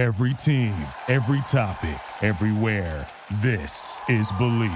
Every team, every topic, everywhere. This is Believe.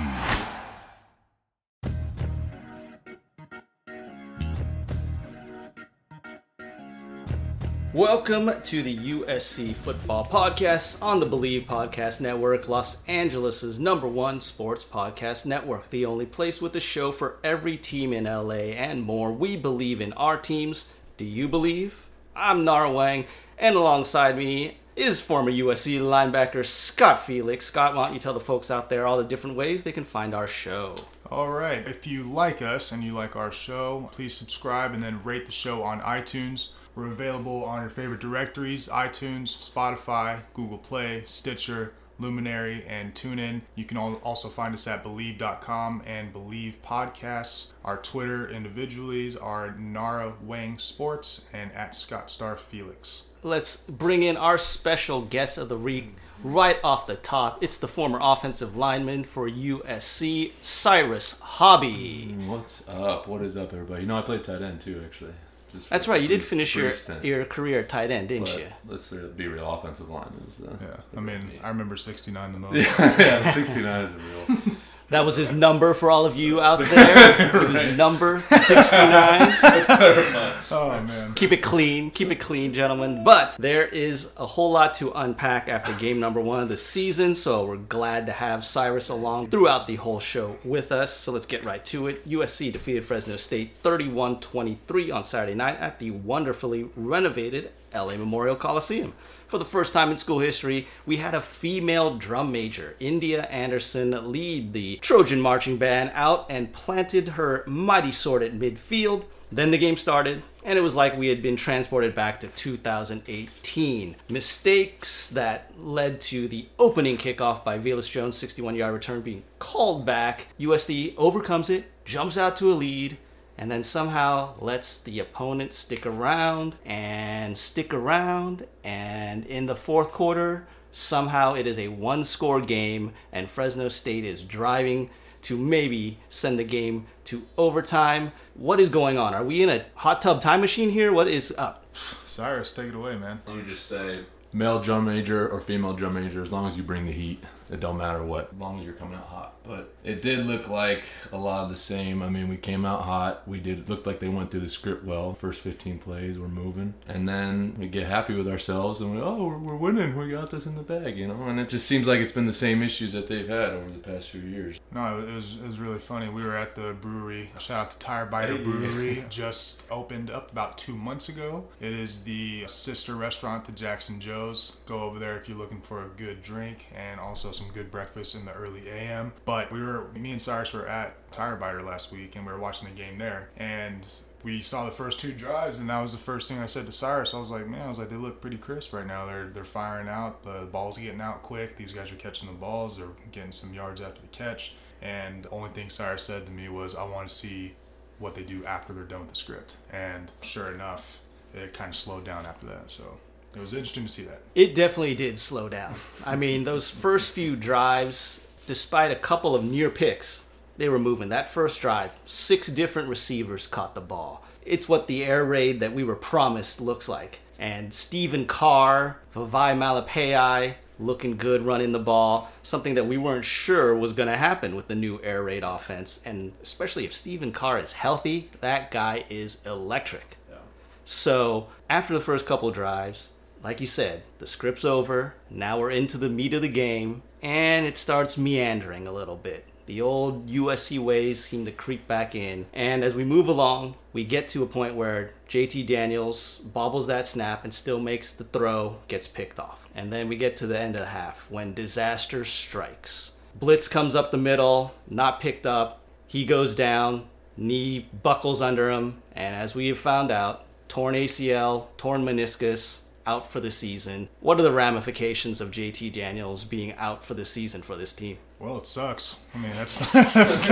Welcome to the USC Football Podcast on the Bleav Podcast Network, Los Angeles' number one sports podcast network, the only place with a show for every team in LA and more. We believe in our teams. Do you believe? I'm Nara Weng, and alongside me is former USC linebacker Scott Felix. Scott, why don't you tell the folks out there all the different ways they can find our show? All right. If you like us and you like our show, please subscribe and then rate the show on iTunes. We're available on your favorite directories iTunes, Spotify, Google Play, Stitcher, Luminary, and TuneIn. You can also find us at Bleav.com and Bleav Podcasts. Our Twitter individually are Nara Weng Sports and at Scott Starr Felix. Let's bring in our special guest of the week right off the top. It's the former offensive lineman for USC, Cyrus Hobbi. What's up? What is up, everybody? You know, I played tight end too, actually. Just That's right. You did finish your your career at tight end, didn't but you? Let's be real. Offensive line is. Uh, yeah, I mean, I remember '69 the most. yeah, '69 is a real. That was his number for all of you out there. It was number 69. oh, oh man. Keep it clean. Keep it clean, gentlemen. But there is a whole lot to unpack after game number one of the season, so we're glad to have Cyrus along throughout the whole show with us. So let's get right to it. USC defeated Fresno State 31 23 on Saturday night at the wonderfully renovated LA Memorial Coliseum. For the first time in school history, we had a female drum major. India Anderson lead the Trojan marching band out and planted her mighty sword at midfield. Then the game started, and it was like we had been transported back to 2018. Mistakes that led to the opening kickoff by Velus Jones' 61 yard return being called back. USC overcomes it, jumps out to a lead, and then somehow lets the opponent stick around and stick around. And in the fourth quarter, somehow it is a one score game, and Fresno State is driving to maybe send the game to overtime. What is going on? Are we in a hot tub time machine here? What is up? Cyrus, take it away, man. Let me just say male drum major or female drum major, as long as you bring the heat, it don't matter what, as long as you're coming out hot. But it did look like a lot of the same. I mean, we came out hot. We did look like they went through the script well. First 15 plays, we're moving, and then we get happy with ourselves and we oh we're, we're winning. We got this in the bag, you know. And it just seems like it's been the same issues that they've had over the past few years. No, it was it was really funny. We were at the brewery. Shout out to Tire Biter hey. Brewery. Just opened up about two months ago. It is the sister restaurant to Jackson Joe's. Go over there if you're looking for a good drink and also some good breakfast in the early AM. But we were, me and Cyrus were at Tire Biter last week and we were watching the game there. And we saw the first two drives, and that was the first thing I said to Cyrus. I was like, man, I was like, they look pretty crisp right now. They're they're firing out. The ball's getting out quick. These guys are catching the balls. They're getting some yards after the catch. And the only thing Cyrus said to me was, I want to see what they do after they're done with the script. And sure enough, it kind of slowed down after that. So it was interesting to see that. It definitely did slow down. I mean, those first few drives, despite a couple of near picks, they were moving. That first drive, six different receivers caught the ball. It's what the air raid that we were promised looks like. And Stephen Carr, Vavae Malepeai, looking good running the ball, something that we weren't sure was going to happen with the new air raid offense. And especially if Stephen Carr is healthy, that guy is electric. Yeah. So after the first couple drives, like you said, the script's over. Now we're into the meat of the game, and it starts meandering a little bit. The old USC ways seem to creep back in. And as we move along, we get to a point where JT Daniels bobbles that snap and still makes the throw, gets picked off. And then we get to the end of the half when disaster strikes. Blitz comes up the middle, not picked up. He goes down, knee buckles under him, and as we have found out, torn ACL, torn meniscus, out for the season. What are the ramifications of JT Daniels being out for the season for this team? Well, it sucks. I mean, that's that's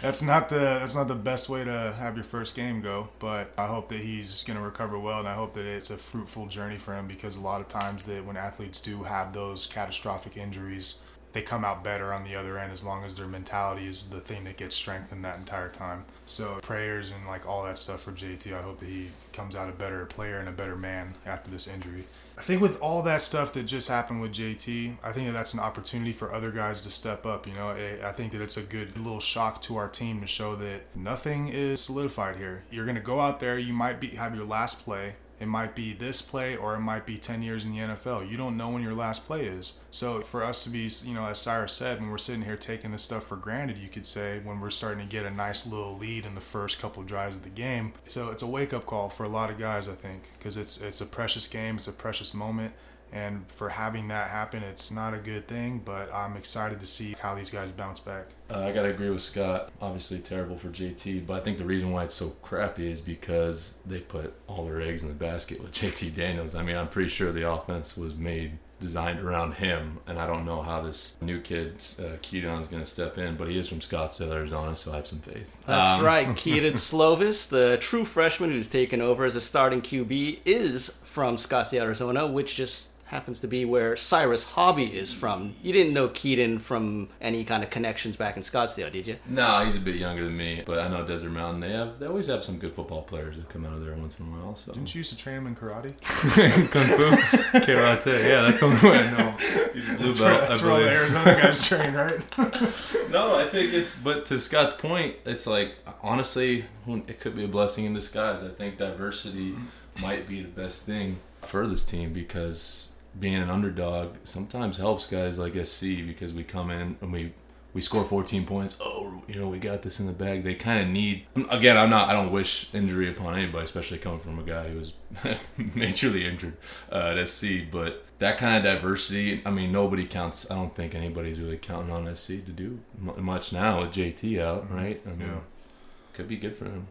that's not the that's not the best way to have your first game go. But I hope that he's going to recover well, and I hope that it's a fruitful journey for him because a lot of times that when athletes do have those catastrophic injuries, they come out better on the other end as long as their mentality is the thing that gets strengthened that entire time. So prayers and like all that stuff for JT. I hope that he comes out a better player and a better man after this injury. I think with all that stuff that just happened with JT, I think that that's an opportunity for other guys to step up. You know, I think that it's a good little shock to our team to show that nothing is solidified here. You're gonna go out there, you might be have your last play. It might be this play or it might be 10 years in the NFL. You don't know when your last play is. So for us to be, you know, as Cyrus said, when we're sitting here taking this stuff for granted, you could say when we're starting to get a nice little lead in the first couple drives of the game. So it's a wake up call for a lot of guys, I think, because it's it's a precious game, it's a precious moment. And for having that happen, it's not a good thing, but I'm excited to see how these guys bounce back. Uh, I gotta agree with Scott. Obviously terrible for JT, but I think the reason why it's so crappy is because they put all their eggs in the basket with JT Daniels. I mean, I'm pretty sure the offense was made designed around him, and I don't know how this new kid uh, Kedon is gonna step in, but he is from Scottsdale, Arizona, so I have some faith. That's Um, right. Kedon Slovis, the true freshman who's taken over as a starting QB, is from Scottsdale, Arizona, which just happens to be where Cyrus Hobbi is from. You didn't know Kedon from any kind of connections back in Scottsdale, did you? No, he's a bit younger than me, but I know Desert Mountain. They have they always have some good football players that come out of there once in a while. So Didn't you used to train him in karate? kung fu, karate. Yeah, that's the only way I know. He's a blue That's belt, where, I that's where all the. Arizona guys train, right? No, I think it's. But to Scott's point, it's like honestly, it could be a blessing in disguise. I think diversity might be the best thing for this team because being an underdog sometimes helps guys like SC because we come in and we we score 14 points. Oh, you know, we got this in the bag. They kind of need. Again, I'm not. I don't wish injury upon anybody, especially coming from a guy who was majorly injured uh, at SC. But that kind of diversity. I mean, nobody counts. I don't think anybody's really counting on SC to do mu- much now with JT out, right? I mean, Yeah. could be good for them.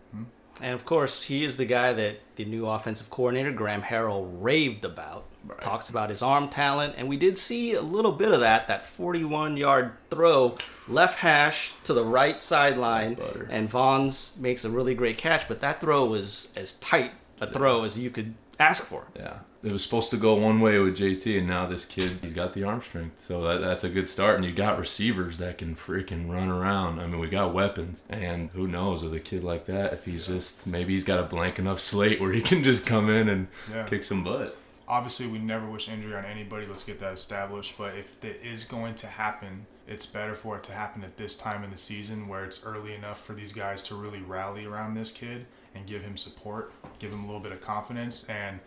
And of course, he is the guy that the new offensive coordinator, Graham Harrell, raved about. Talks about his arm talent, and we did see a little bit of that. That 41 yard throw, left hash to the right sideline, oh, Butter. and Vaughn's makes a really great catch, but that throw was as tight a throw as you could ask for. Yeah, it was supposed to go one way with JT, and now this kid, he's got the arm strength, so that, that's a good start. And you got receivers that can freaking run around. I mean, we got weapons, and who knows with a kid like that if he's just maybe he's got a blank enough slate where he can just come in and Yeah. kick some butt. Obviously, we never wish injury on anybody. Let's get that established. But if it is going to happen, it's better for it to happen at this time in the season where it's early enough for these guys to really rally around this kid and give him support, give him a little bit of confidence. And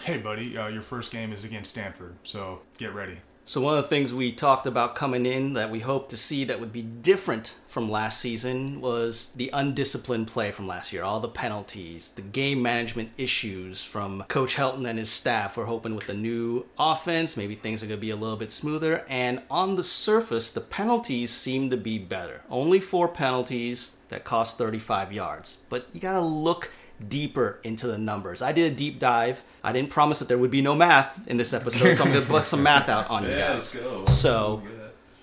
hey, buddy, uh, your first game is against Stanford, so get ready. So one of the things we talked about coming in that we hope to see that would be different from last season was the undisciplined play from last year, all the penalties, the game management issues from Coach Helton and his staff. We're hoping with the new offense, maybe things are going to be a little bit smoother. And on the surface, the penalties seem to be better. Only four penalties that cost 35 yards. But you got to look deeper into the numbers. I did a deep dive. I didn't promise that there would be no math in this episode, so I'm going to bust some math out on you guys. So,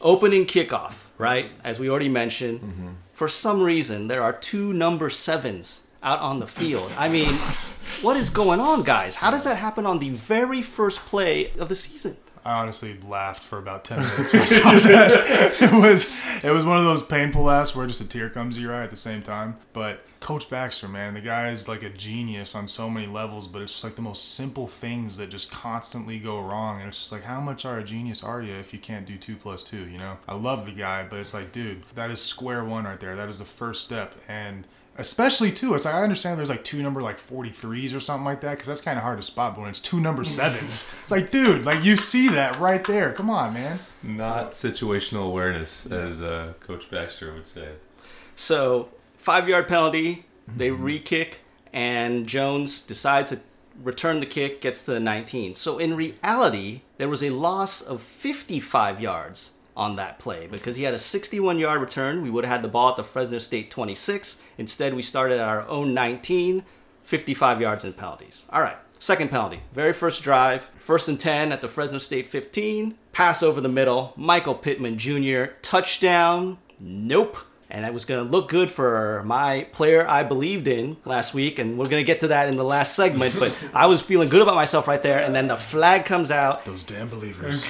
opening kickoff, right? As we already mentioned, mm-hmm. for some reason there are two number sevens out on the field. I mean, what is going on, guys? How does that happen on the very first play of the season? I honestly laughed for about ten minutes when I saw that. it was it was one of those painful laughs where just a tear comes to your eye at the same time. But Coach Baxter, man, the guy is like a genius on so many levels. But it's just like the most simple things that just constantly go wrong, and it's just like, how much are a genius are you if you can't do two plus two? You know, I love the guy, but it's like, dude, that is square one right there. That is the first step, and especially too it's like i understand there's like two number like 43s or something like that because that's kind of hard to spot but when it's two number sevens it's like dude like you see that right there come on man Not situational awareness, as uh, Coach Baxter would say. So, five yard penalty, they mm-hmm. re kick, and Jones decides to return the kick, gets to the 19. So, in reality, there was a loss of 55 yards on that play because he had a 61 yard return. We would have had the ball at the Fresno State 26. Instead, we started at our own 19, 55 yards in penalties. All right. Second penalty, very first drive, first and 10 at the Fresno State 15, pass over the middle, Michael Pittman Jr., touchdown, nope. And that was going to look good for my player I believed in last week, and we're going to get to that in the last segment, but I was feeling good about myself right there, and then the flag comes out, those damn believers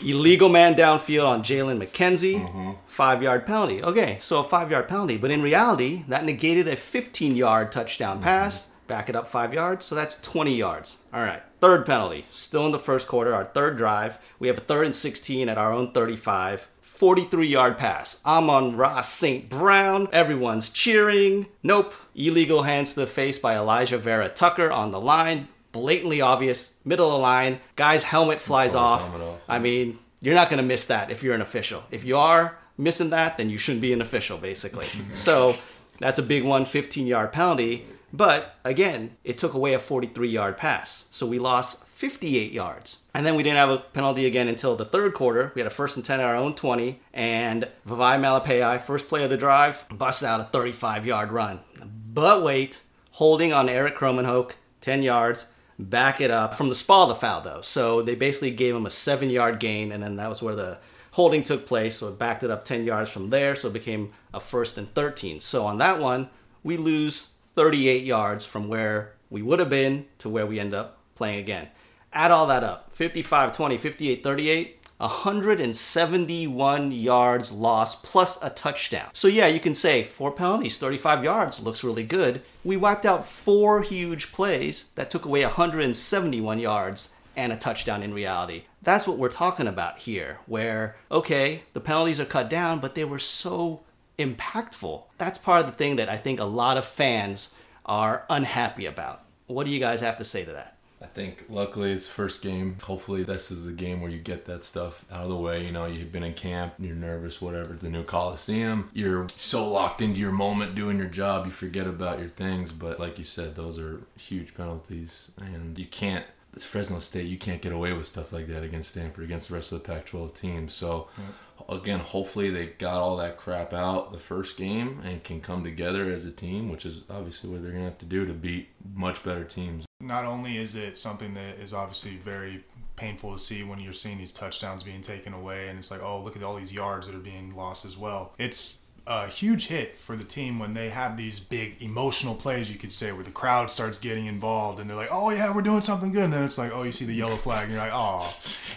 illegal man downfield on Jalen McKenzie, mm-hmm. five yard penalty. Okay, so a five yard penalty, but in reality, that negated a 15 yard touchdown mm-hmm. pass back it up five yards, so that's 20 yards. All right, third penalty, still in the first quarter, our third drive. We have a third and 16 at our own 35. 43 yard pass. Amon-Ra St. Brown. Everyone's cheering. Nope. Illegal hands to the face by Alijah Vera Tucker on the line. Blatantly obvious. Middle of the line. Guy's helmet flies off. off. I mean, you're not going to miss that if you're an official. If you are missing that, then you shouldn't be an official, basically. so that's a big one, 15 yard penalty. But again, it took away a 43 yard pass. So we lost 58 yards. And then we didn't have a penalty again until the third quarter. We had a first and 10 at our own 20. And Vavae Malepeai, first play of the drive, busts out a 35 yard run. But wait, holding on Erik Krommenhoek, 10 yards, back it up from the spall the foul though. So they basically gave him a seven yard gain, and then that was where the holding took place. So it backed it up 10 yards from there. So it became a first and 13. So on that one, we lose 38 yards from where we would have been to where we end up playing again. Add all that up 55 20, 58 38. 171 yards lost plus a touchdown. So, yeah, you can say four penalties, 35 yards looks really good. We wiped out four huge plays that took away 171 yards and a touchdown in reality. That's what we're talking about here, where, okay, the penalties are cut down, but they were so impactful. That's part of the thing that I think a lot of fans are unhappy about. What do you guys have to say to that? I think luckily it's first game. Hopefully this is the game where you get that stuff out of the way. You know, you've been in camp, you're nervous, whatever. The new Coliseum, you're so locked into your moment doing your job, you forget about your things. But like you said, those are huge penalties, and you can't. It's Fresno State. You can't get away with stuff like that against Stanford, against the rest of the Pac-12 teams. So. Again, hopefully they got all that crap out the first game and can come together as a team, which is obviously what they're gonna have to do to beat much better teams. Not only is it something that is obviously very painful to see when you're seeing these touchdowns being taken away, and it's like, oh, look at all these yards that are being lost as well. It's a huge hit for the team when they have these big emotional plays, you could say, where the crowd starts getting involved and they're like, oh yeah, we're doing something good. And then it's like, oh, you see the yellow flag and you're like, oh.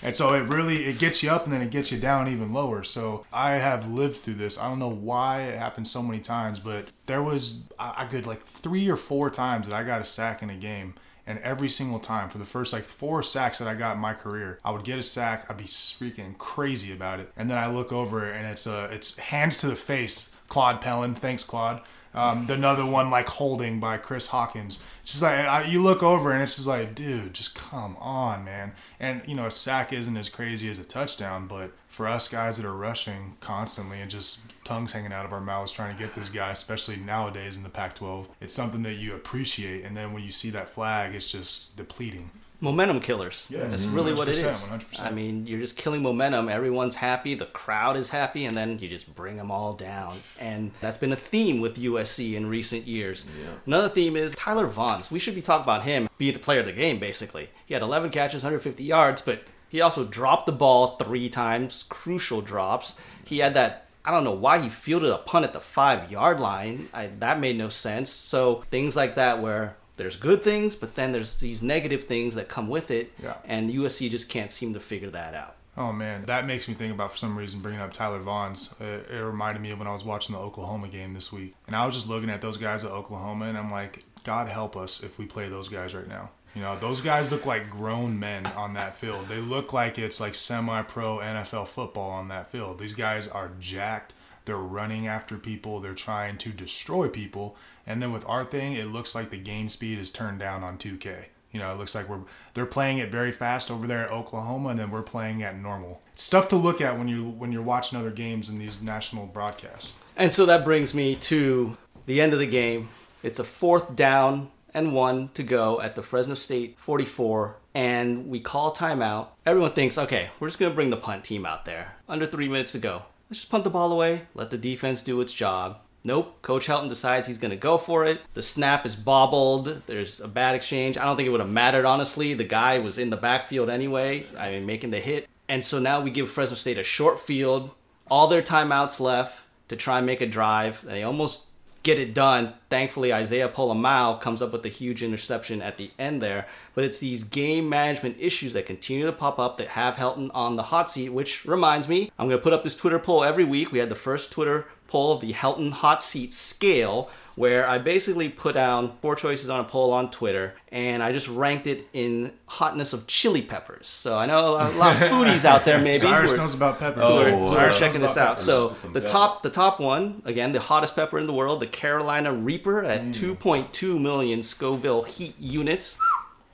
And so it really, it gets you up and then it gets you down even lower. So I have lived through this. I don't know why it happened so many times, but there was a good like three or four times that I got a sack in a game. And every single time, for the first like four sacks that I got in my career, I would get a sack. I'd be freaking crazy about it. And then I look over and it's uh, it's hands to the face. Claude Pelon, thanks Claude. Um, another one like holding by Chris Hawkins. It's just like I, you look over and it's just like, dude, just come on, man. And you know, a sack isn't as crazy as a touchdown, but for us guys that are rushing constantly and just tongues hanging out of our mouths trying to get this guy, especially nowadays in the Pac-12, it's something that you appreciate. And then when you see that flag, it's just depleting. Momentum killers. That's really what it 100%, is. 100%. I mean, you're just killing momentum. Everyone's happy. The crowd is happy, and then you just bring them all down. And that's been a theme with USC in recent years. Another theme is Tyler Vaughns. We should be talking about him being the player of the game, basically. He had 11 catches, 150 yards, but he also dropped the ball three times, crucial drops. He had that. I don't know why he fielded a punt at the five yard line. I, that made no sense. So things like that where there's good things, but then there's these negative things that come with it, Yeah. and USC just can't seem to figure that out. Oh man, that makes me think about for some reason bringing up Tyler Vaughn's. It, it reminded me of when I was watching the Oklahoma game this week, and I was just looking at those guys at Oklahoma, and I'm like, God help us if we play those guys right now. You know, those guys look like grown men on that field. They look like it's like semi-pro NFL football on that field. These guys are jacked. They're running after people. They're trying to destroy people. And then with our thing, it looks like the game speed is turned down on 2K. You know, it looks like we're they're playing it very fast over there at Oklahoma, and then we're playing at normal. Stuff to look at when you when you're watching other games in these national broadcasts. And so that brings me to the end of the game. It's a fourth down and one to go at the Fresno State 44, and we call timeout. Everyone thinks, okay, we're just to bring the punt team out there. Under three minutes to go. Let's just punt the ball away, let the defense do its job. Nope, Coach Helton decides he's going to go for it. The snap is bobbled. There's a bad exchange. I don't think it would have mattered, honestly. The guy was in the backfield anyway, I mean, making the hit. And so now we give Fresno State a short field, all their timeouts left to try and make a drive. They almost get it done. Thankfully, Isaiah Pola-Mao comes up with a huge interception at the end there. But it's these game management issues that continue to pop up that have Helton on the hot seat, which reminds me, I'm going to put up this Twitter poll every week. We had the first Twitter poll of the Helton Hot Seat Scale, where I basically put down four choices on a poll on Twitter, and I just ranked it in hotness of chili peppers. So I know a lot, a lot of foodies out there maybe Cyrus who knows about peppers. Oh, right? who are Cyrus knows checking this out. peppers. So Some the gut. top, the top one again, the hottest pepper in the world, the Carolina Reaper at Mm. 2.2 million Scoville heat units.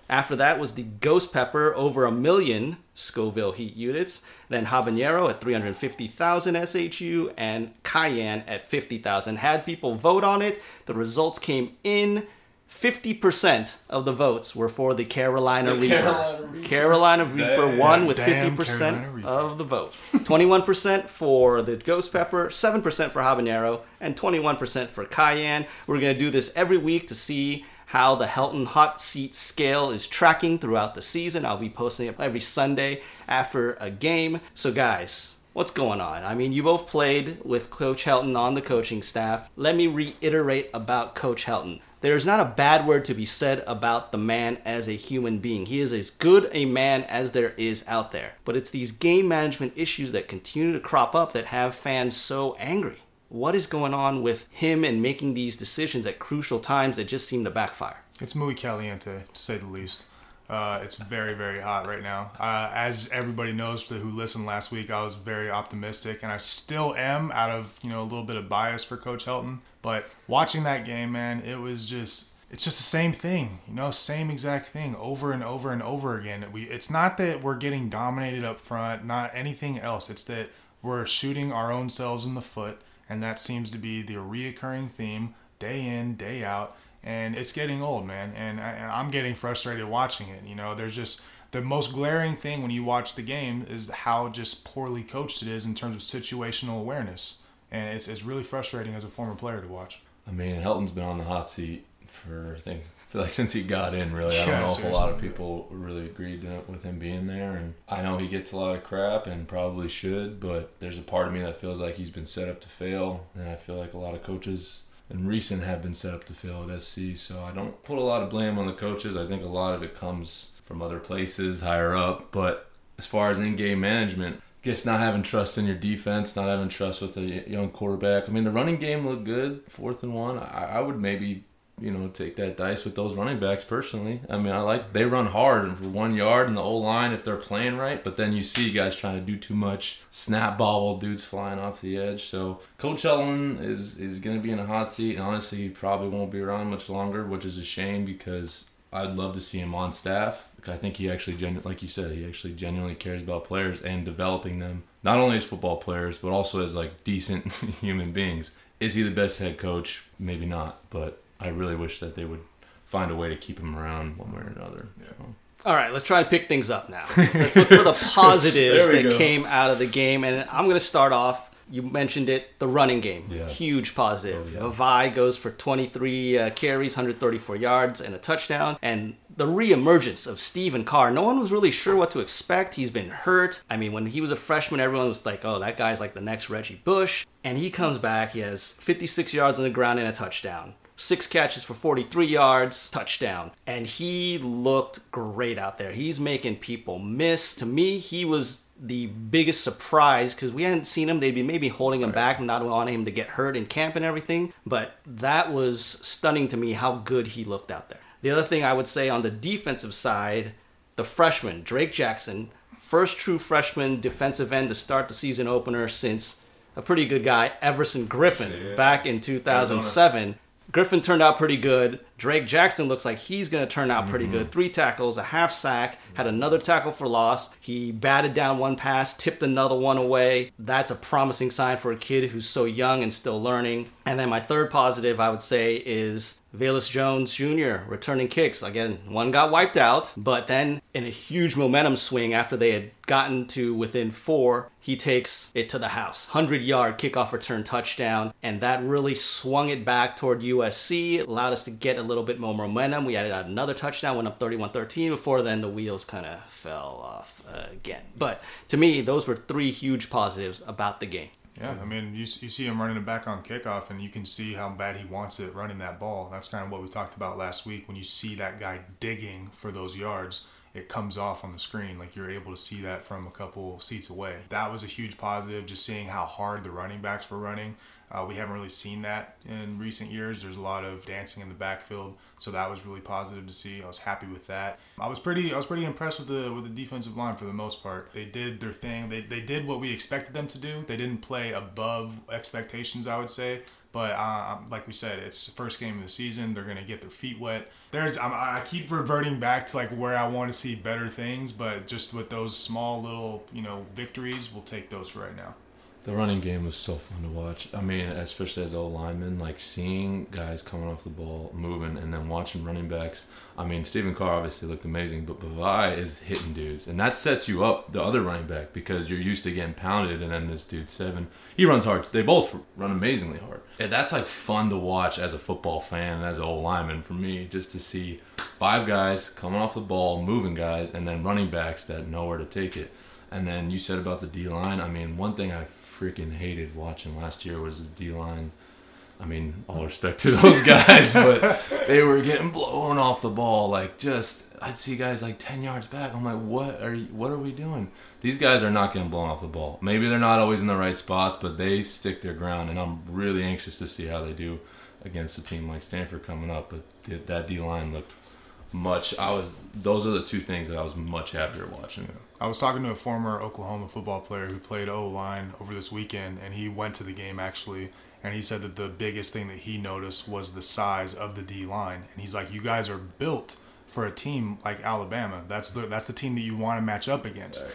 After that was the Ghost Pepper, over a million Scoville heat units. Then Habanero at 350,000 SHU and Cayenne at 50,000. Had people vote on it. The results came in. 50% of the votes were for the Carolina Reaper. Carolina Reaper. Carolina Reaper won with Damn 50% of the vote. 21% for the ghost pepper, 7% for habanero, and 21% for cayenne. We're going to do this every week to see how the Helton Hot Seat scale is tracking throughout the season. I'll be posting it every Sunday after a game. So, guys, what's going on? I mean, you both played with Coach Helton on the coaching staff. Let me reiterate about Coach Helton. There's not a bad word to be said about the man as a human being. He is as good a man as there is out there. But it's these game management issues that continue to crop up that have fans so angry. What is going on with him and making these decisions at crucial times that just seem to backfire? It's muy caliente, to say the least. Uh, it's very, very hot right now. Uh, as everybody knows who listened last week, I was very optimistic, and I still am out of you know a little bit of bias for Coach Helton. But watching that game, man, it was just it's just the same thing, you know, same exact thing over and over and over again. We it's not that we're getting dominated up front, not anything else. It's that we're shooting our own selves in the foot, and that seems to be the reoccurring theme day in, day out and it's getting old, man. And, I, I'm getting frustrated watching it. You know, there's just the most glaring thing when you watch the game is how just poorly coached it is in terms of situational awareness, and it's it's really frustrating as a former player to watch. I mean, Helton's been on the hot seat for I think feel like since he got in. Really, I don't Yeah, know if a lot of people really agreed with him being there, and I know he gets a lot of crap and probably should, but there's a part of me that feels like he's been set up to fail, and I feel like a lot of coaches in recent have been set up to fail at SC. So I don't put a lot of blame on the coaches. I think a lot of it comes from other places higher up, but as far as in-game management, guess not having trust in your defense, not having trust with a young quarterback. I mean, the running game looked good, fourth and one. I, I would maybe, you know, take that dice with those running backs personally. I mean, I like they run hard and for one yard in the old line if they're playing right, but then you see guys trying to do too much, snap bobble, dudes flying off the edge. So Coach Helton is is going to be in a hot seat, and honestly, he probably won't be around much longer, which is a shame because I'd love to see him on staff. I think he actually, genu- like you said, he actually genuinely cares about players and developing them, not only as football players, but also as like decent human beings. Is he the best head coach? Maybe not, but I really wish that they would find a way to keep him around one way or another. So. All right, let's try and pick things up now. Let's look for the positives that go. came out of the game, and I'm going to start off. You mentioned it, the running game, Yeah. huge positive. Oh, yeah. Vavae goes for 23 uh, carries, 134 yards, and a touchdown. And the reemergence of Stephen Carr. No one was really sure what to expect. He's been hurt. I mean, when he was a freshman, everyone was like, "Oh, that guy's like the next Reggie Bush." And he comes back. He has 56 yards on the ground and a touchdown six catches for 43 yards, touchdown. And he looked great out there. He's making people miss. To me, he was the biggest surprise because we hadn't seen him. They'd be maybe holding him back not wanting him to get hurt in camp and everything. But that was stunning to me how good he looked out there. The other thing I would say on the defensive side, the freshman, Drake Jackson, first true freshman defensive end to start the season opener since a pretty good guy, Everson Griffen, back in 2007. Griffen turned out pretty good. Drake Jackson looks like he's going to turn out pretty mm-hmm. good. Three tackles, a half sack, had another tackle for loss. He batted down one pass, tipped another one away. That's a promising sign for a kid who's so young and still learning. And then my third positive, I would say, is Velus Jones Jr. returning kicks. Again, one got wiped out, but then in a huge momentum swing after they had gotten to within four, he takes it to the house. 100 yard kickoff return touchdown, and that really swung it back toward USC, It allowed us to get a little bit more momentum. We had another touchdown, went up 31 13. Before then, the wheels kind of fell off uh, again. But to me, those were three huge positives about the game. Yeah, I mean, you, you see him running it back on kickoff, and you can see how bad he wants it running that ball. That's kind of what we talked about last week when you see that guy digging for those yards. It comes off on the screen. Like you're able to see that from a couple seats away. That was a huge positive, just seeing how hard the running backs were running. Uh, we haven't really seen that in recent years. There's a lot of dancing in the backfield, so that was really positive to see. I was happy with that. I was pretty I was pretty impressed with the with the defensive line for the most part. They did their thing. They, they did what we expected them to do. They didn't play above expectations, I would say. But uh, like we said, it's the first game of the season. They're gonna get their feet wet. There's I'm, I keep reverting back to like where I want to see better things, but just with those small little you know victories, we'll take those right now. The running game was so fun to watch. I mean, especially as old lineman, like seeing guys coming off the ball, moving, and then watching running backs. I mean, Stephen Carr obviously looked amazing, but Vavae is hitting dudes, and that sets you up the other running back because you're used to getting pounded, and then this dude seven, he runs hard. They both run amazingly hard, and that's like fun to watch as a football fan and as an O lineman for me, just to see five guys coming off the ball, moving guys, and then running backs that know where to take it. And then you said about the D line. I mean, one thing I freaking hated watching last year was his D line. I mean, all respect to those guys, but they were getting blown off the ball. Like, just I'd see guys like ten yards back. I'm like, what are you, what are we doing? These guys are not getting blown off the ball. Maybe they're not always in the right spots, but they stick their ground, and I'm really anxious to see how they do against a team like Stanford coming up. But that D line looked much. I was. Those are the two things that I was much happier watching. I was talking to a former Oklahoma football player who played O line over this weekend, and he went to the game actually. And he said that the biggest thing that he noticed was the size of the D line. And he's like, "You guys are built for a team like Alabama. That's the that's the team that you want to match up against." Right.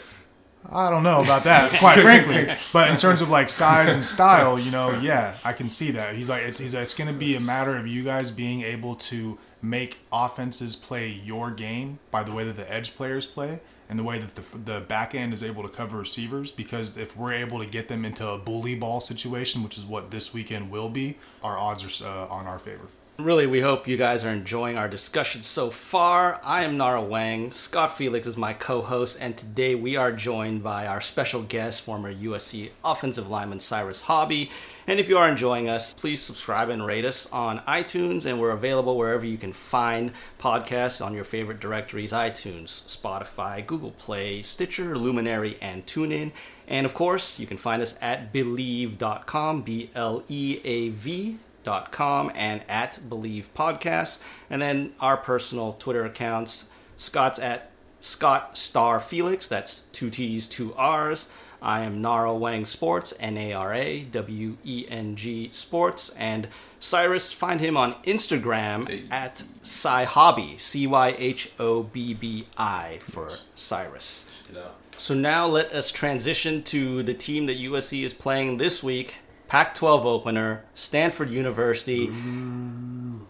I don't know about that, quite frankly. But in terms of like size and style, you know, yeah, I can see that. He's like, it's he's like, it's going to be a matter of you guys being able to make offenses play your game by the way that the edge players play and the way that the, the back end is able to cover receivers because if we're able to get them into a bully ball situation, which is what this weekend will be, our odds are uh, on our favor. Really, we hope you guys are enjoying our discussion so far. I am Nara Weng. Scott Felix is my co host, and today we are joined by our special guest, former USC offensive lineman Cyrus Hobbi. And if you are enjoying us, please subscribe and rate us on iTunes, and we're available wherever you can find podcasts on your favorite directories iTunes, Spotify, Google Play, Stitcher, Luminary, and TuneIn. And of course, you can find us at bleav.com, B L E A V com and at Bleav Podcast. And then our personal Twitter accounts. Scott's at Scott Starr Felix. That's two T's, two R's. I am Nara Weng Sports, N A R A W E N G Sports. And Cyrus, find him on Instagram at Cy Hobbi, C Y H O B B I for Cyrus. So now let us transition to the team that USC is playing this week. Pac 12 opener, Stanford University. Ooh.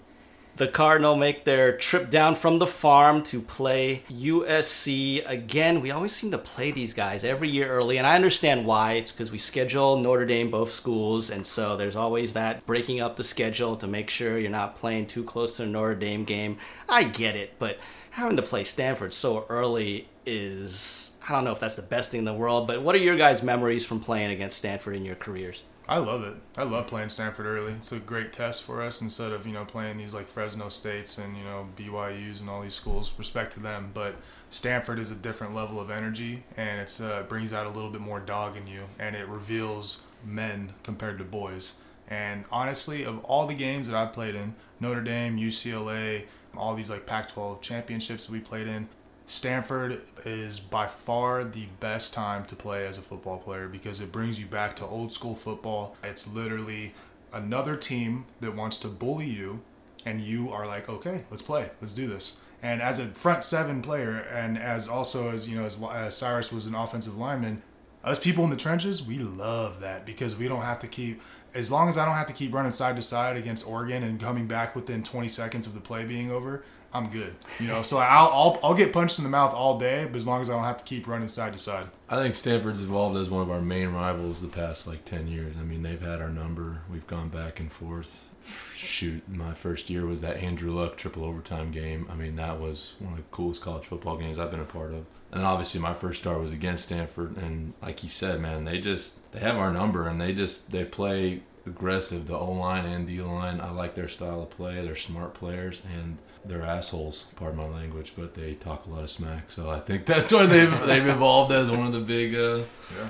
The Cardinal make their trip down from the farm to play USC. Again, we always seem to play these guys every year early, and I understand why. It's because we schedule Notre Dame both schools, and so there's always that breaking up the schedule to make sure you're not playing too close to the Notre Dame game. I get it, but having to play Stanford so early is. I don't know if that's the best thing in the world, but what are your guys' memories from playing against Stanford in your careers? I love it. I love playing Stanford early. It's a great test for us instead of you know playing these like Fresno States and you know BYU's and all these schools. Respect to them, but Stanford is a different level of energy and it's uh, brings out a little bit more dog in you and it reveals men compared to boys. And honestly, of all the games that I've played in, Notre Dame, UCLA, all these like Pac-12 championships that we played in, Stanford is by far the best time to play as a football player because it brings you back to old school football. It's literally another team that wants to bully you, and you are like, okay, let's play, let's do this. And as a front seven player, and as also as you know, as, as Cyrus was an offensive lineman, us people in the trenches, we love that because we don't have to keep as long as I don't have to keep running side to side against Oregon and coming back within 20 seconds of the play being over. I'm good. You know, so I'll, I'll I'll get punched in the mouth all day, but as long as I don't have to keep running side to side. I think Stanford's evolved as one of our main rivals the past like ten years. I mean, they've had our number. We've gone back and forth. Shoot, my first year was that Andrew Luck triple overtime game. I mean, that was one of the coolest college football games I've been a part of. And obviously, my first start was against Stanford. And like he said, man, they just they have our number, and they just they play aggressive. The O line and D line, I like their style of play. They're smart players and they're assholes. Pardon my language, but they talk a lot of smack. So I think that's why they've they've evolved as one of the big uh,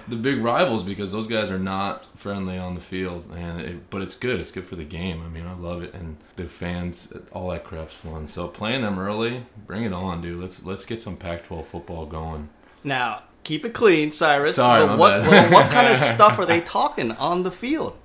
the big rivals because those guys are not friendly on the field, and it, but it's good. It's good for the game. I mean, I love it, and the fans, all that crap's fun. So playing them early, bring it on, dude. Let's let's get some Pac-12 football going. Now, keep it clean, Cyrus. Sorry, but my what, bad. what kind of stuff are they talking on the field?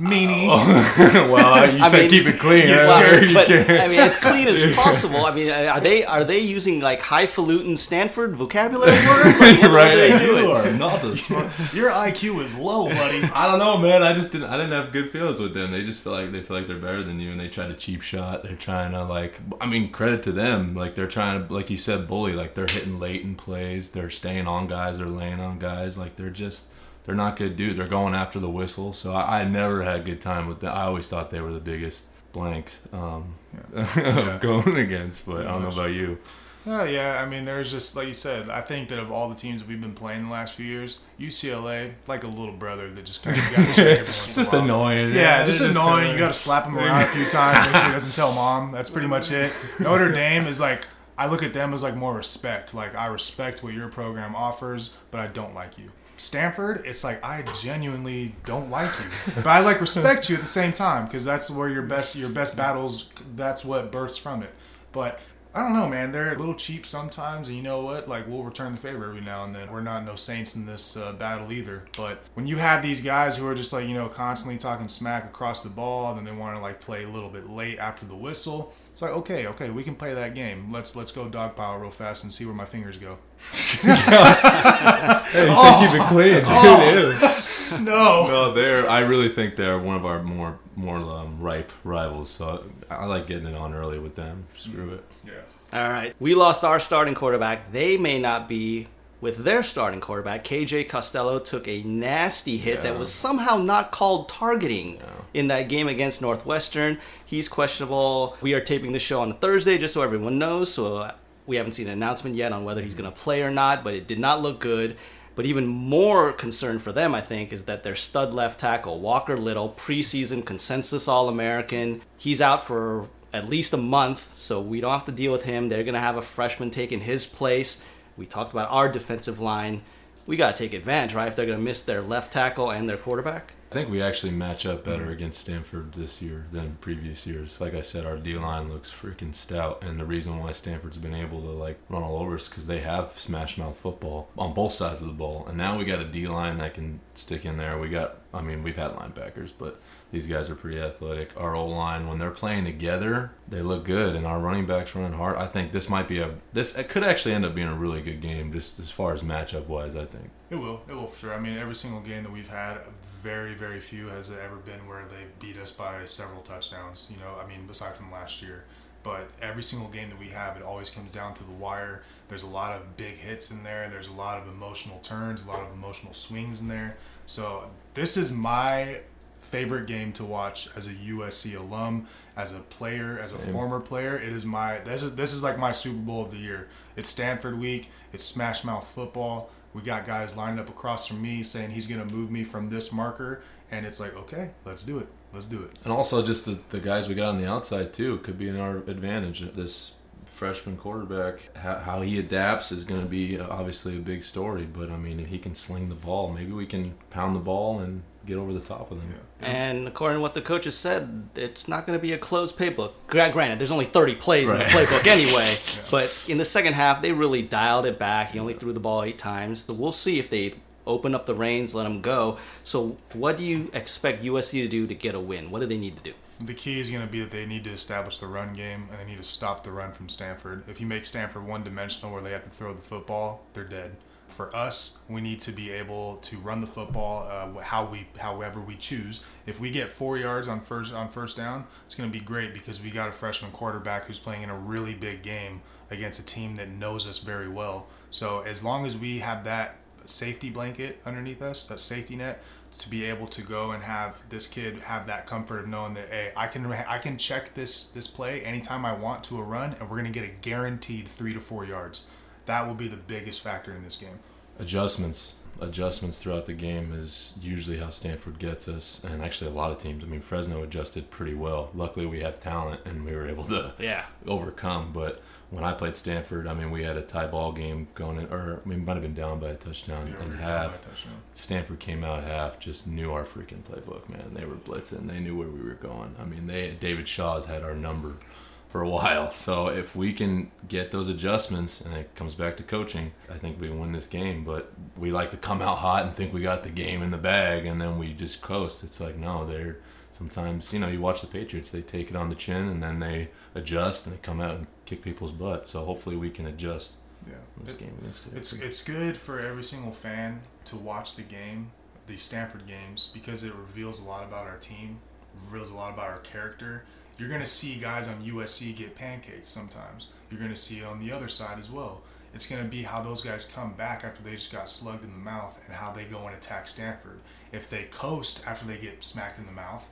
Meanie. well, you I said mean- keep it clean. Yeah, I'm sure, sure you but can. I mean, as clean as possible. I mean, are they are they using like highfalutin Stanford vocabulary words? Like, right, are they you doing? are not the smart. Your IQ is low, buddy. I don't know, man. I just didn't. I didn't have good feelings with them. They just feel like they feel like they're better than you, and they try to cheap shot. They're trying to like. I mean, credit to them. Like they're trying to, like you said, bully. Like they're hitting late in plays. They're staying on guys. They're laying on guys. Like they're just. They're not good dudes. They're going after the whistle. So I, I never had a good time with them. I always thought they were the biggest blank um, of going against. But I don't know about you. Oh yeah, I mean, there's just like you said. I think that of all the teams that we've been playing the last few years, UCLA like a little brother that just kind of got to check every once It's just annoying. Yeah, just they're annoying. kinda- You got to slap him around a few times, make sure he doesn't tell mom. That's pretty much it. Notre Dame is like I look at them as like more respect. Like I respect what your program offers, but I don't like you. Stanford, it's like I genuinely don't like you, but I like respect you at the same time because that's where your best your best battles. That's what births from it. But I don't know, man. They're a little cheap sometimes, and you know what? Like we'll return the favor every now and then. We're not no saints in this uh, battle either. But when you have these guys who are just like you know constantly talking smack across the ball, and then they want to like play a little bit late after the whistle. It's like okay, okay, we can play that game. Let's let's go dog pile real fast and see where my fingers go. Hey, you said keep it clean, dude. No. No, they're. I really think they're one of our more more um, ripe rivals. So I like getting it on early with them. Screw it. Yeah. All right, we lost our starting quarterback. They may not be with their starting quarterback. KJ Costello took a nasty hit that was somehow not called targeting in that game against Northwestern. He's questionable. We are taping the show on a Thursday, just so everyone knows. So uh, we haven't seen an announcement yet on whether he's going to play or not. But it did not look good. But even more concern for them, I think, is that their stud left tackle, Walker Little, preseason consensus All American, he's out for at least a month, so we don't have to deal with him. They're going to have a freshman taking his place. We talked about our defensive line. We got to take advantage, right? If they're going to miss their left tackle and their quarterback. I think we actually match up better against Stanford this year than previous years. Like I said, our D line looks freaking stout, and the reason why Stanford's been able to like run all over us because they have smash mouth football on both sides of the ball, and now we got a D line that can stick in there. We got, I mean, we've had linebackers, but these guys are pretty athletic. Our O line, when they're playing together, they look good, and our running backs running hard. I think this might be a this it could actually end up being a really good game, just as far as matchup wise. I think. It will. It will for sure. I mean, every single game that we've had, very, very few has it ever been where they beat us by several touchdowns. You know, I mean, aside from last year. But every single game that we have, it always comes down to the wire. There's a lot of big hits in there. There's a lot of emotional turns, a lot of emotional swings in there. So this is my favorite game to watch as a USC alum, as a player, as a former player. It is my this is this is like my Super Bowl of the year. It's Stanford week. It's Smash Mouth football. We got guys lined up across from me saying he's gonna move me from this marker, and it's like okay, let's do it. Let's do it. And also, just the, the guys we got on the outside too could be in our advantage. This freshman quarterback, how, how he adapts is going to be obviously a big story. But I mean, if he can sling the ball, maybe we can pound the ball and get over the top of them. And according to what the coaches said, it's not going to be a closed playbook. Granted, there's only 30 plays in the playbook anyway, but in the second half, they really dialed it back. He only threw the ball eight times. So we'll see if they open up the reins, let him go. So, what do you expect USC to do to get a win? What do they need to do? The key is going to be that they need to establish the run game and they need to stop the run from Stanford. If you make Stanford one dimensional where they have to throw the football, they're dead. For us, we need to be able to run the football uh, how we, however we choose. If we get four yards on first on first down, it's going to be great because we got a freshman quarterback who's playing in a really big game against a team that knows us very well. So as long as we have that safety blanket underneath us, that safety net, to be able to go and have this kid have that comfort of knowing that hey, I can I can check this this play anytime I want to a run, and we're gonna get a guaranteed three to four yards. That will be the biggest factor in this game. Adjustments. adjustments throughout the game is usually how Stanford gets us, and actually a lot of teams. I mean, Fresno adjusted pretty well. Luckily, we have talent, and we were able to Yeah. overcome. But when I played Stanford, I mean, we had a tie ball game going in, or I mean, might have been down by a touchdown Yeah, we in were down by half. touchdown. Stanford came out half, just knew our freaking playbook, man. They were blitzing. They knew where we were going. I mean, they David Shaw's had our number for a while. So if we can get those adjustments, and it comes back to coaching, I think we win this game. But we like to come out hot and think we got the game in the bag, and then we just coast. It's like no, they're sometimes you know you watch the Patriots, they take it on the chin and then they adjust and they come out and kick people's butt. So hopefully we can adjust Yeah. this It- game against it. It's it's good for every single fan to watch the game, the Stanford games, because it reveals a lot about our team, reveals a lot about our character. You're gonna see guys on USC get pancaked sometimes. You're gonna see it on the other side as well. It's gonna be how those guys come back after they just got slugged in the mouth and how they go and attack Stanford. If they coast after they get smacked in the mouth,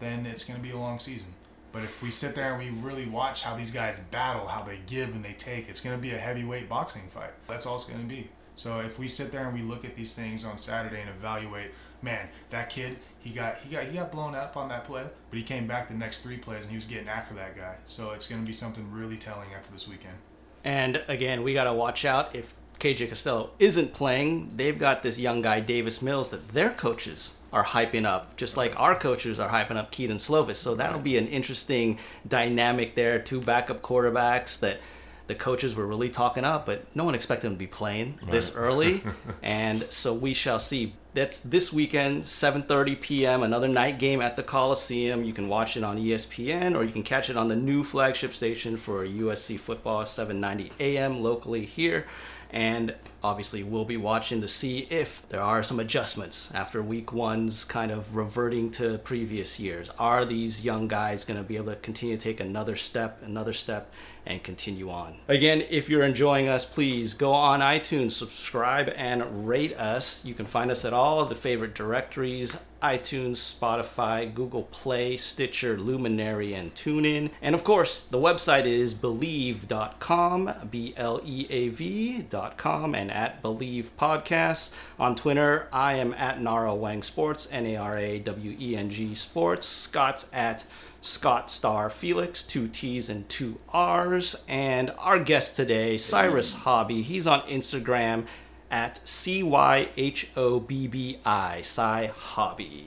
then it's gonna be a long season. But if we sit there and we really watch how these guys battle, how they give and they take, it's going to be a heavyweight boxing fight. That's all it's going to be. So if we sit there and we look at these things on Saturday and evaluate, man, that kid, he got he got he got blown up on that play, but he came back the next three plays and he was getting after that guy. So it's going to be something really telling after this weekend. And again, we got to watch out if KJ Costello isn't playing. They've got this young guy, Davis Mills, that their coaches are hyping up, just like our coaches are hyping up Kedon Slovis. So that'll be an interesting dynamic there. Two backup quarterbacks that the coaches were really talking up, but no one expected them to be playing this early. and so we shall see. That's this weekend, 7:30 p.m. Another night game at the Coliseum. You can watch it on ESPN, or you can catch it on the new flagship station for USC football, 7:90 a.m. locally here. And obviously, we'll be watching to see if there are some adjustments after week one's kind of reverting to previous years. Are these young guys going to be able to continue to take another step, another step, and continue on? Again, if you're enjoying us, please go on iTunes, subscribe, and rate us. You can find us at all of the favorite directories iTunes, Spotify, Google Play, Stitcher, Luminary, and TuneIn. And of course, the website is Bleav.com, B L E A V.com, and at Bleav Podcasts. On Twitter, I am at Nara Weng Sports, N A R A W E N G Sports. Scott's at Scott Starr Felix, two T's and two R's. And our guest today, Cyrus Hobbi, he's on Instagram at C Y H O B B I, Cy Hobbi.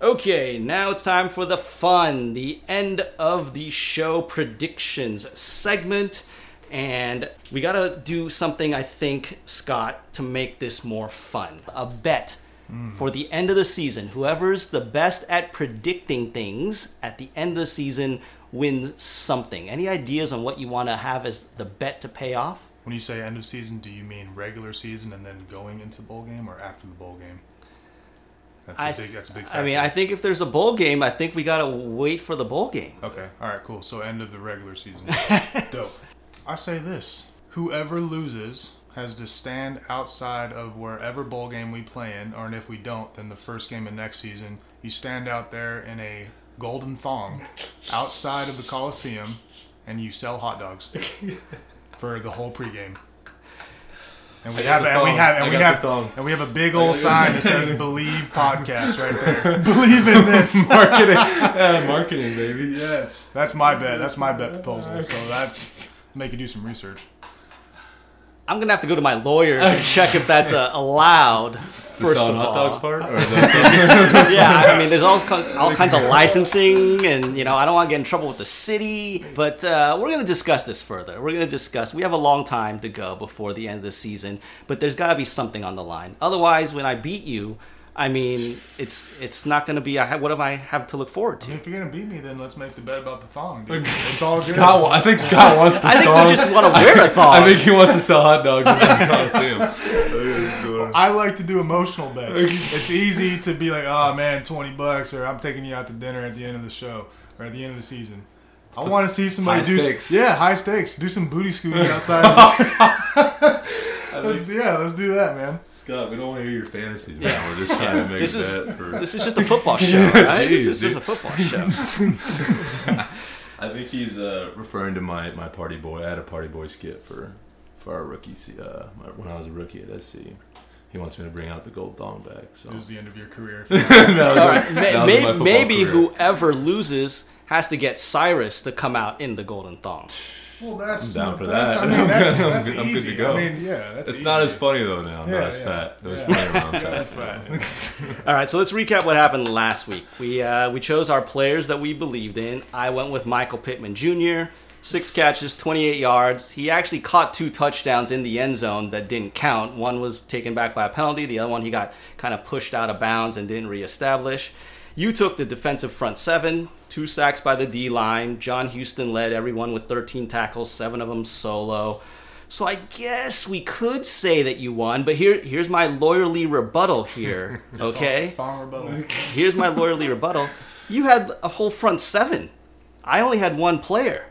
Okay, now it's time for the fun, the end of the show predictions segment. And we gotta do something, I think, Scott, to make this more fun. A bet Mm. for the end of the season. Whoever's the best at predicting things at the end of the season wins something. Any ideas on what you wanna have as the bet to pay off? When you say end of season, do you mean regular season and then going into bowl game or after the bowl game? That's a big. That's a big. I mean, I think if there's a bowl game, I think we gotta wait for the bowl game. Okay. All right. Cool. So end of the regular season. Dope. I say this: whoever loses has to stand outside of wherever bowl game we play in, or and if we don't, then the first game of next season, you stand out there in a golden thong outside of the Coliseum, and you sell hot dogs for the whole pregame. And we have, and we have, and we have, and we have a big old sign that says "Bleav Podcast" right there. Believe in this. marketing, marketing, baby. Yes, that's my bet. That's my bet proposal. So that's make you do some research. I'm gonna have to go to my lawyer to check if that's uh, allowed. The First of hot all, dogs part, or is that yeah, I mean, there's all kinds, all kinds of licensing, and you know, I don't want to get in trouble with the city. But uh, we're gonna discuss this further. We're gonna discuss. We have a long time to go before the end of the season, but there's got to be something on the line. Otherwise, when I beat you, I mean, it's it's not gonna be. I ha- what do I have to look forward I to? mean, if you're gonna beat me, then let's make the bet about the thong. Dude. It's all good. Scott? I think Scott wants the I think song. we just want to wear a thong. I think he wants to sell hot dogs in the I like to do emotional bets. it's easy to be like, oh man, twenty bucks, or I'm taking you out to dinner at the end of the show or at the end of the season. I want to see somebody high do stakes. yeah high stakes. Do some booty scooting outside. Let's, yeah, let's do that, man. Scott, we don't want to hear your fantasies, man. We're just trying to make This a is bet for. this is just a football show, right? this Jeez, is just a football show. I think he's uh, referring to my, my party boy. I had a party boy skit for for our rookie uh, when I was a rookie at SC. He he wants me to bring out the gold thong bag. So It was the end of your career. All right, may- that was may- my maybe career. whoever loses has to get Cyrus to come out in the golden thong. Well, that's I'm down for that's, that. I mean, that's, I'm that's good- I'm good to go. I mean, yeah, that's it's easy. not as funny though now. I'm Yeah, not as yeah, fat. It was funny around Gotta be fat. fat. All right, so let's recap what happened last week. We uh, we chose our players that we believed in. I went with Michael Pittman Jr. Six catches, 28 yards. He actually caught two touchdowns in the end zone that didn't count. One was taken back by a penalty. The other one he got kind of pushed out of bounds and didn't reestablish. You took the defensive front seven, two sacks by the D line. John Houston led everyone with 13 tackles, seven of them solo. So I guess we could say that you won, but here here's my lawyerly rebuttal here. Okay? Thong rebuttal. Here's my lawyerly rebuttal. You had a whole front seven. I only had one player.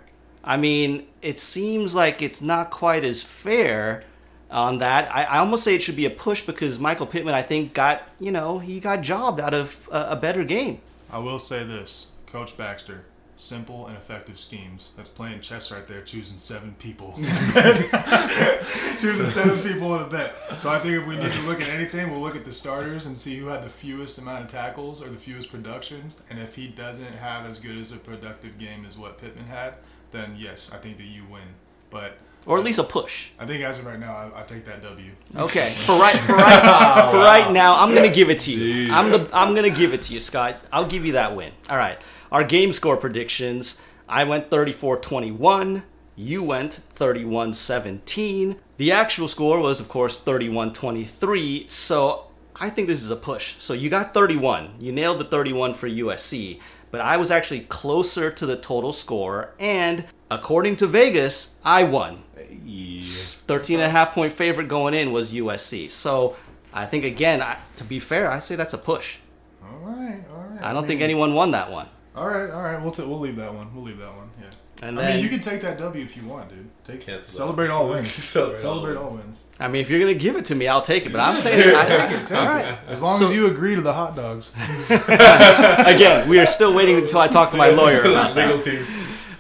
I mean, it seems like it's not quite as fair on that. I, I almost say it should be a push because Michael Pittman, I think, got you know he got jobbed out of a, a better game. I will say this, Coach Baxter. Simple and effective schemes. That's playing chess right there, choosing seven people. choosing seven people in a bet. So I think if we need to look at anything, we'll look at the starters and see who had the fewest amount of tackles or the fewest productions. And if he doesn't have as good as a productive game as what Pittman had, then yes, I think that you win. But Or at least a push. I think as of right now, I, I take that W. Okay, for right, for right, oh, for right now, I'm gonna give it to you. Jeez. I'm the, I'm gonna give it to you, Scott. I'll give you that win. All right. Our game score predictions. I went 34-21. You went 31-17. The actual score was, of course, 31-23. So I think this is a push. So you got 31. You nailed the 31 for USC. But I was actually closer to the total score. And according to Vegas, I won. 13 and a half point favorite going in was USC. So I think, again, I, to be fair, I'd say that's a push. All right, all right. I don't think mean, anyone won that one. All right, all right. We'll t- we'll leave that one. We'll leave that one. Yeah. And I then, mean, you can take that W if you want, dude. Take Cancel celebrate all wins. Celebrate all celebrate all wins. wins. I mean, if you're going to give it to me, I'll take it. But I'm saying, I, Take it, take all it. right. As long as you agree to the hot dogs. Again, we are still waiting until I talk to my lawyer about that. Legal team.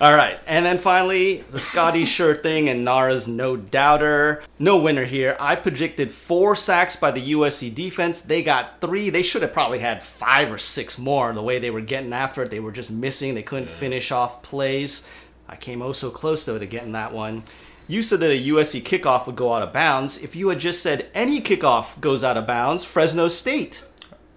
All right, and then finally, the Scotty sure thing and Nara's no doubter. No winner here. I predicted four sacks by the USC defense. They got three. They should have probably had five or six more. The way they were getting after it, they were just missing. They couldn't finish off plays. I came oh so close though to getting that one. You said that a USC kickoff would go out of bounds. If you had just said any kickoff goes out of bounds, Fresno State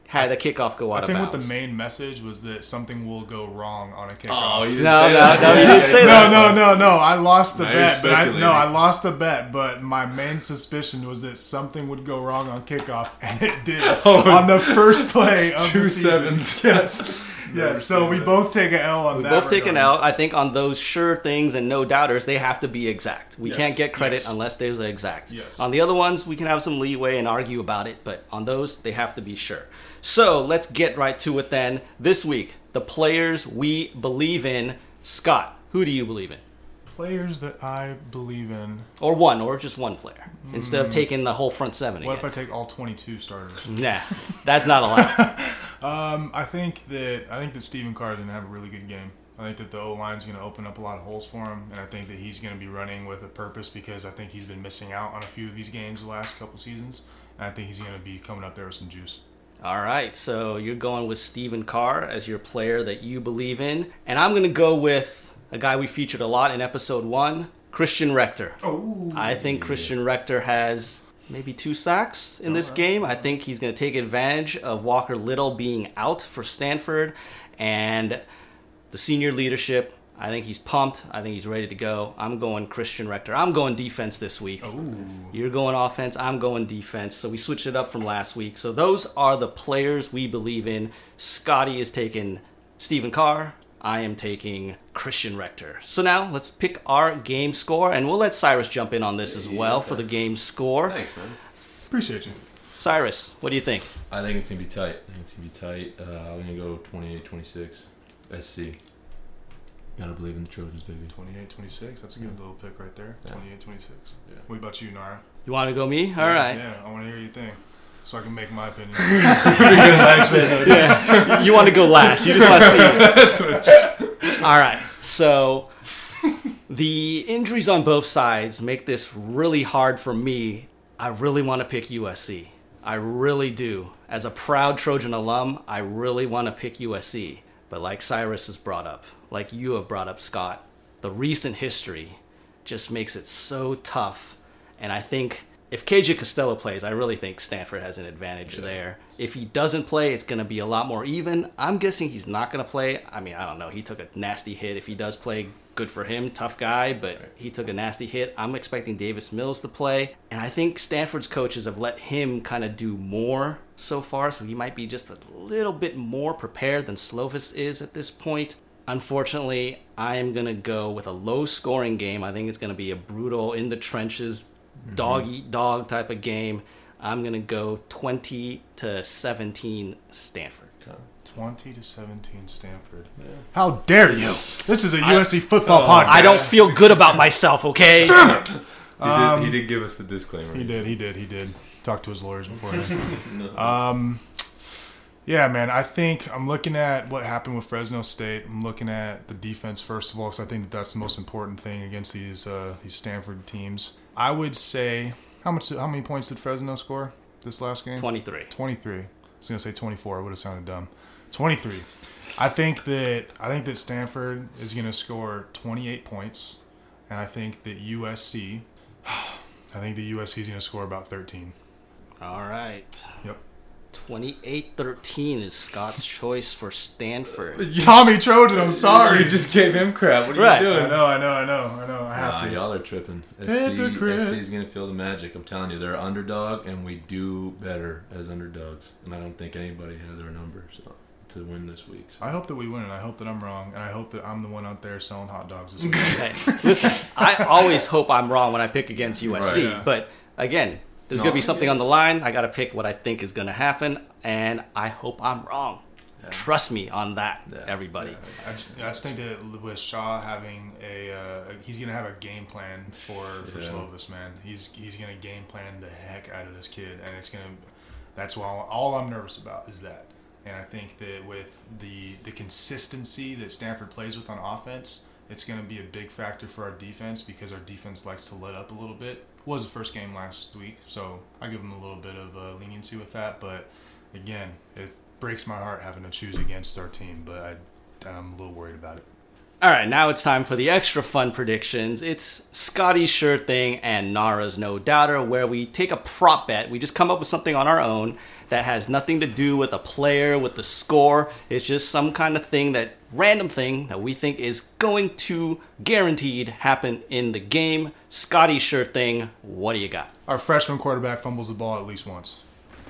had a kickoff go out I think of what the main message was that something will go wrong on a kickoff. Oh, you didn't no, say no, that. no, you didn't say no, that. no, no, no. I lost the Now bet, but I no, I lost the bet. But my main suspicion was that something would go wrong on kickoff, and it did oh, on the first play of two the season. sevens. Yes, yes. So we both take an L on We that. both take an regard. L. I think on those sure things and no doubters, they have to be exact. We Yes, can't get credit yes. unless there's an exact. Yes. On the other ones, we can have some leeway and argue about it, but on those, they have to be sure. So let's get right to it then. This week, the players we believe in. Scott, who do you believe in? Players that I believe in. Or one, or just one player, instead of hmm. taking the whole front seven What if I again. take all 22 starters? Nah, that's not allowed. Um, I think that I think that Stephen Carr is gonna have a really good game. I think that the O line's gonna open up a lot of holes for him, and I think that he's gonna be running with a purpose because I think he's been missing out on a few of these games the last couple seasons. And I think he's gonna be coming up there with some juice. All right, so you're going with Stephen Carr as your player that you believe in, and I'm going to go with a guy we featured a lot in episode one, Christian Rector. Oh, I think Christian Rector has maybe two sacks in this game. I think he's going to take advantage of Walker Little being out for Stanford and the senior leadership. I think he's pumped. I think he's ready to go. I'm going Christian Rector. I'm going defense this week. You're going offense. I'm going defense. So we switched it up from last week. So those are the players we believe in. Scotty is taking Stephen Carr. I am taking Christian Rector. So now let's pick our game score, and we'll let Cyrus jump in on this as well for the game score. Thanks, man. appreciate you. Cyrus, what do you think? I think it's gonna be tight. I think it's gonna be tight. Uh, I'm gonna go 28-26. SC. Gotta believe in the Trojans, baby. 28, 26. That's a good little pick right there. Yeah. 28, 26. Yeah. What about you, Nara? You want to go me? All right. Yeah, I want to hear your thing, so I can make my opinion. Yeah. you want to go last. You just want to see it. All right. So the injuries on both sides make this really hard for me. I really want to pick USC. I really do. As a proud Trojan alum, I really want to pick USC. But like Cyrus has brought up, like you have brought up, Scott, the recent history just makes it so tough. And I think if KJ Costello plays, I really think Stanford has an advantage there. If he doesn't play, it's going to be a lot more even. I'm guessing he's not going to play. I mean, I don't know. He took a nasty hit. If he does play, good for him. Tough guy, but he took a nasty hit. I'm expecting Davis Mills to play. And I think Stanford's coaches have let him kind of do more so far, so he might be just a little bit more prepared than Slovis is at this point. Unfortunately, I am going to go with a low scoring game. I think it's going to be a brutal, in the trenches, dog eat dog type of game. I'm going to go 20 to 17 Stanford. 20 to 17 Stanford. How dare you? This is a USC football podcast. I don't feel good about myself, okay? He did, he did give us the disclaimer. He did, he did, he did. Talk to his lawyers beforehand. um, yeah, man. I think I'm looking at what happened with Fresno State. I'm looking at the defense first of all, because I think that that's the most important thing against these uh, these Stanford teams. I would say how much? How many points did Fresno score this last game? 23. 23. I was gonna say 24. It Would have sounded dumb. 23. I think that I think that Stanford is gonna score 28 points, and I think that USC. I think the USC is gonna score about 13. All right. Yep. 28 13 is Scott's choice for Stanford. Tommy Trojan. I'm sorry. You just gave him crap. What are Right. you doing? I know. I know. I know. I know. I have Nah, to. y'all are tripping. SC, Hypocrite. SC is gonna feel the magic. I'm telling you, they're underdog, and we do better as underdogs. And I don't think anybody has our number so, to win this week. So. I hope that we win, and I hope that I'm wrong, and I hope that I'm the one out there selling hot dogs this week. Hey, listen, I always hope I'm wrong when I pick against USC, Right, yeah. but again, there's No, going to be something yeah. on the line. I got to pick what I think is going to happen, and I hope I'm wrong. Trust me on that, Yeah. everybody. I just, I just think that with Shaw having a, uh, he's gonna have a game plan for for Yeah. Slovis, man. He's he's gonna game plan the heck out of this kid, and it's gonna. That's why all I'm nervous about is that, and I think that with the the consistency that Stanford plays with on offense, it's gonna be a big factor for our defense because our defense likes to let up a little bit. Was the first game last week, so I give them a little bit of uh, leniency with that, but again, it breaks my heart having to choose against our team, but I, I'm a little worried about it. All right, now it's time for the extra fun predictions. It's Scotty's sure thing and Nara's no doubter, where we take a prop bet. We just come up with something on our own that has nothing to do with a player, with the score. It's just some kind of thing that random thing that we think is going to guaranteed happen in the game. Scotty's sure thing. What do you got? Our freshman quarterback fumbles the ball at least once.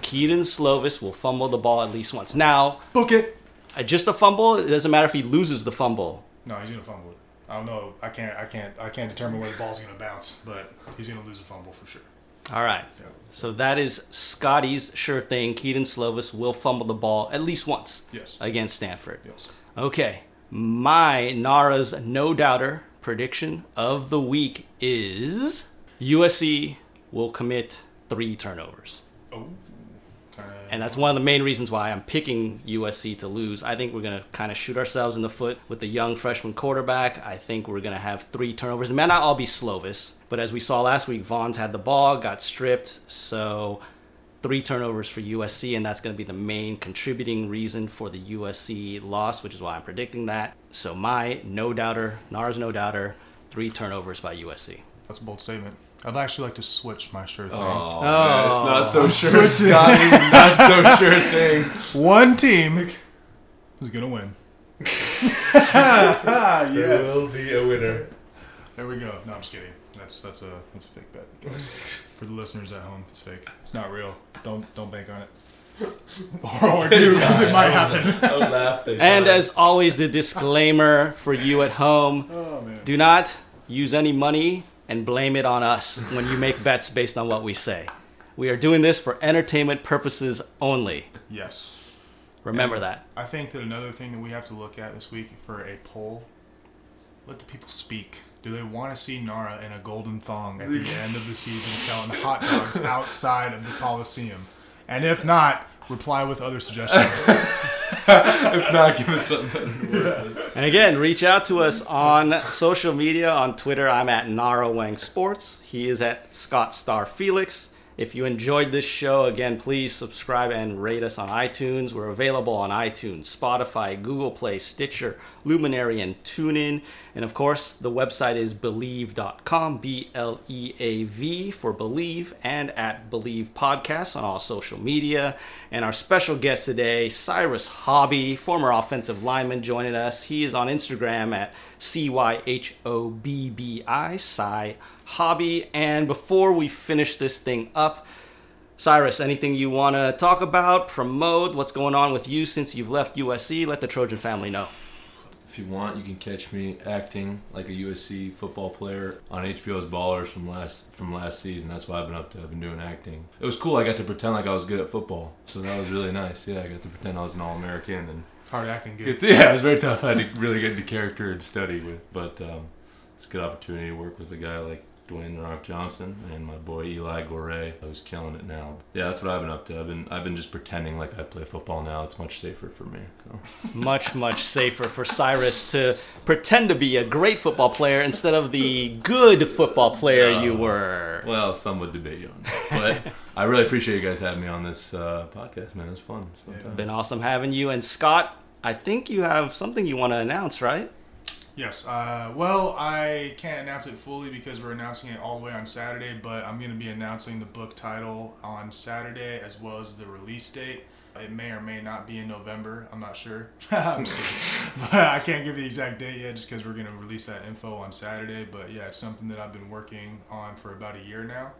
Kedon Slovis will fumble the ball at least once. Now, Book it. uh, just a fumble. It doesn't matter if he loses the fumble. No, he's gonna fumble it. I don't know. I can't. I can't. I can't determine where the ball's gonna bounce, but he's gonna lose a fumble for sure. All right. So that is Scotty's sure thing. Kedon Slovis will fumble the ball at least once Yes. against Stanford. Yes. Okay. My Nara's no doubter prediction of the week is USC will commit three turnovers. Oh. And that's one of the main reasons why I'm picking USC to lose. I think we're going to kind of shoot ourselves in the foot with the young freshman quarterback. I think we're going to have three turnovers. It may not all be Slovis, but as we saw last week, Vaughn's had the ball, got stripped. So three turnovers for USC, and that's going to be the main contributing reason for the USC loss, which is why I'm predicting that. So my no doubter, Nars no doubter, three turnovers by USC. That's a bold statement. I'd actually like to switch my sure thing. Oh, oh. man, it's not so sure, Scotty. Not so sure thing. One team is gonna win. yes. Will be a winner. There we go. No, I'm just kidding. That's that's a that's a fake bet. guys. For the listeners at home, it's fake. It's not real. Don't don't bank on it. or do because it might happen. And as always, the disclaimer for you at home Oh man. do not use any money and blame it on us when you make bets based on what we say. We are doing this for entertainment purposes only. Yes. Remember And that. I think that another thing that we have to look at this week for a poll, let the people speak. Do they want to see Nara in a golden thong at the end of the season selling hot dogs outside of the Coliseum? And if not, reply with other suggestions. if not, give us something better to work with. And again, reach out to us on social media. On Twitter, I'm at Nara Weng Sports. He is at Scott Starr Felix. If you enjoyed this show, again, please subscribe and rate us on iTunes. We're available on iTunes, Spotify, Google Play, Stitcher, Luminary, and TuneIn. And of course, the website is bleav.com, B L E A V for Believe, and at Bleav Podcasts on all social media. And our special guest today, Cyrus Hobbi, former offensive lineman, joining us. He is on Instagram at C Y H O B B I, Cy Hobbi. And before we finish this thing up, Cyrus, anything you want to talk about, promote, what's going on with you since you've left USC? Let the Trojan family know. If you want, you can catch me acting like a USC football player on HBO's Ballers from last from last season. That's what I've been up to. I've been doing acting. It was cool. I got to pretend like I was good at football, so that was really nice. Yeah, I got to pretend I was an All American and Hard acting good. to- yeah, it was very tough. I had to really get into character and study with, but um, it's a good opportunity to work with a guy like Dwayne Rock Johnson and my boy Eli Gore, who's killing it now. Yeah, that's what I've been up to. I've been I've been just pretending like I play football now. It's much safer for me. So much, much safer for Cyrus to pretend to be a great football player instead of the good football player you were. well, some would debate you on that, but I really appreciate you guys having me on this uh, podcast, man. It was fun. It was fun times. Been awesome having you. And Scott, I think you have something you want to announce, right? Yes. Uh, well, I can't announce it fully because we're announcing it all the way on Saturday, but I'm going to be announcing the book title on Saturday as well as the release date. It may or may not be in November. I'm not sure. I'm. But I can't give the exact date yet just because we're going to release that info on Saturday. But yeah, it's something that I've been working on for about a year now.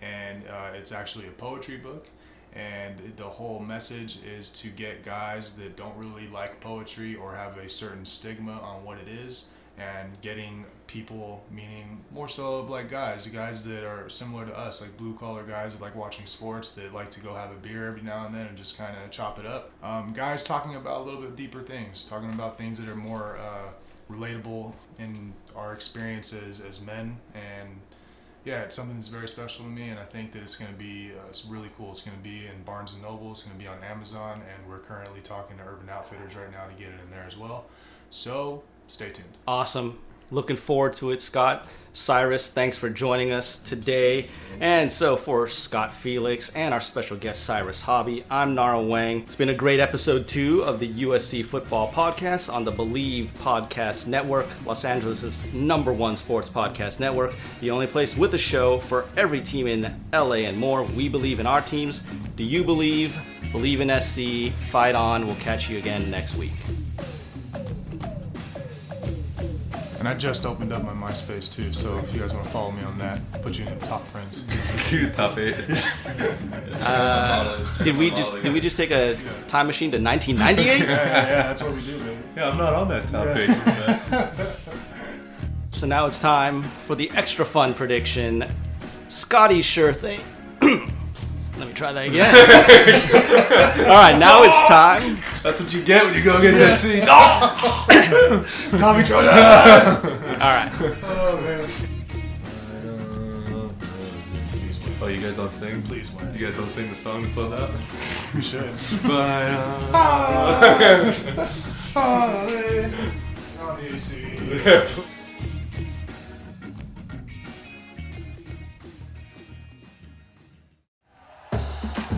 And uh, it's actually a poetry book. And the whole message is to get guys that don't really like poetry or have a certain stigma on what it is and getting people, meaning more so of like guys, guys that are similar to us, like blue collar guys that like watching sports, that like to go have a beer every now and then and just kind of chop it up. Um, guys talking about a little bit deeper things, talking about things that are more uh, relatable in our experiences as men and yeah, it's something that's very special to me, and I think that it's going to be uh, it's really cool. It's going to be in Barnes and Noble. It's going to be on Amazon, and we're currently talking to Urban Outfitters right now to get it in there as well. So stay tuned. Awesome. Looking forward to it, Scott. Cyrus, thanks for joining us today. And so, for Scott Felix and our special guest, Cyrus Hobbi, I'm Nara Weng. It's been a great episode two of the USC Football Podcast on the Bleav Podcast Network, Los Angeles' number one sports podcast network, the only place with a show for every team in LA and more. We believe in our teams. Do you believe? Believe in SC. Fight on. We'll catch you again next week. And I just opened up my MySpace too, so if you guys want to follow me on that, I'll put you in top friends. Top eight. Uh, did we just did we just take a time machine to 1998? yeah, yeah, yeah, that's what we do, baby. Yeah, I'm not on that top eight. So now it's time for the extra fun prediction. Scotty sure thing. Let me try that again. All right, now it's time. That's what you get when you go against SC. Tommy Trojan! All right. oh, man. Oh, you guys don't sing? Please win. You guys don't sing the song to close out? We should. But, uh,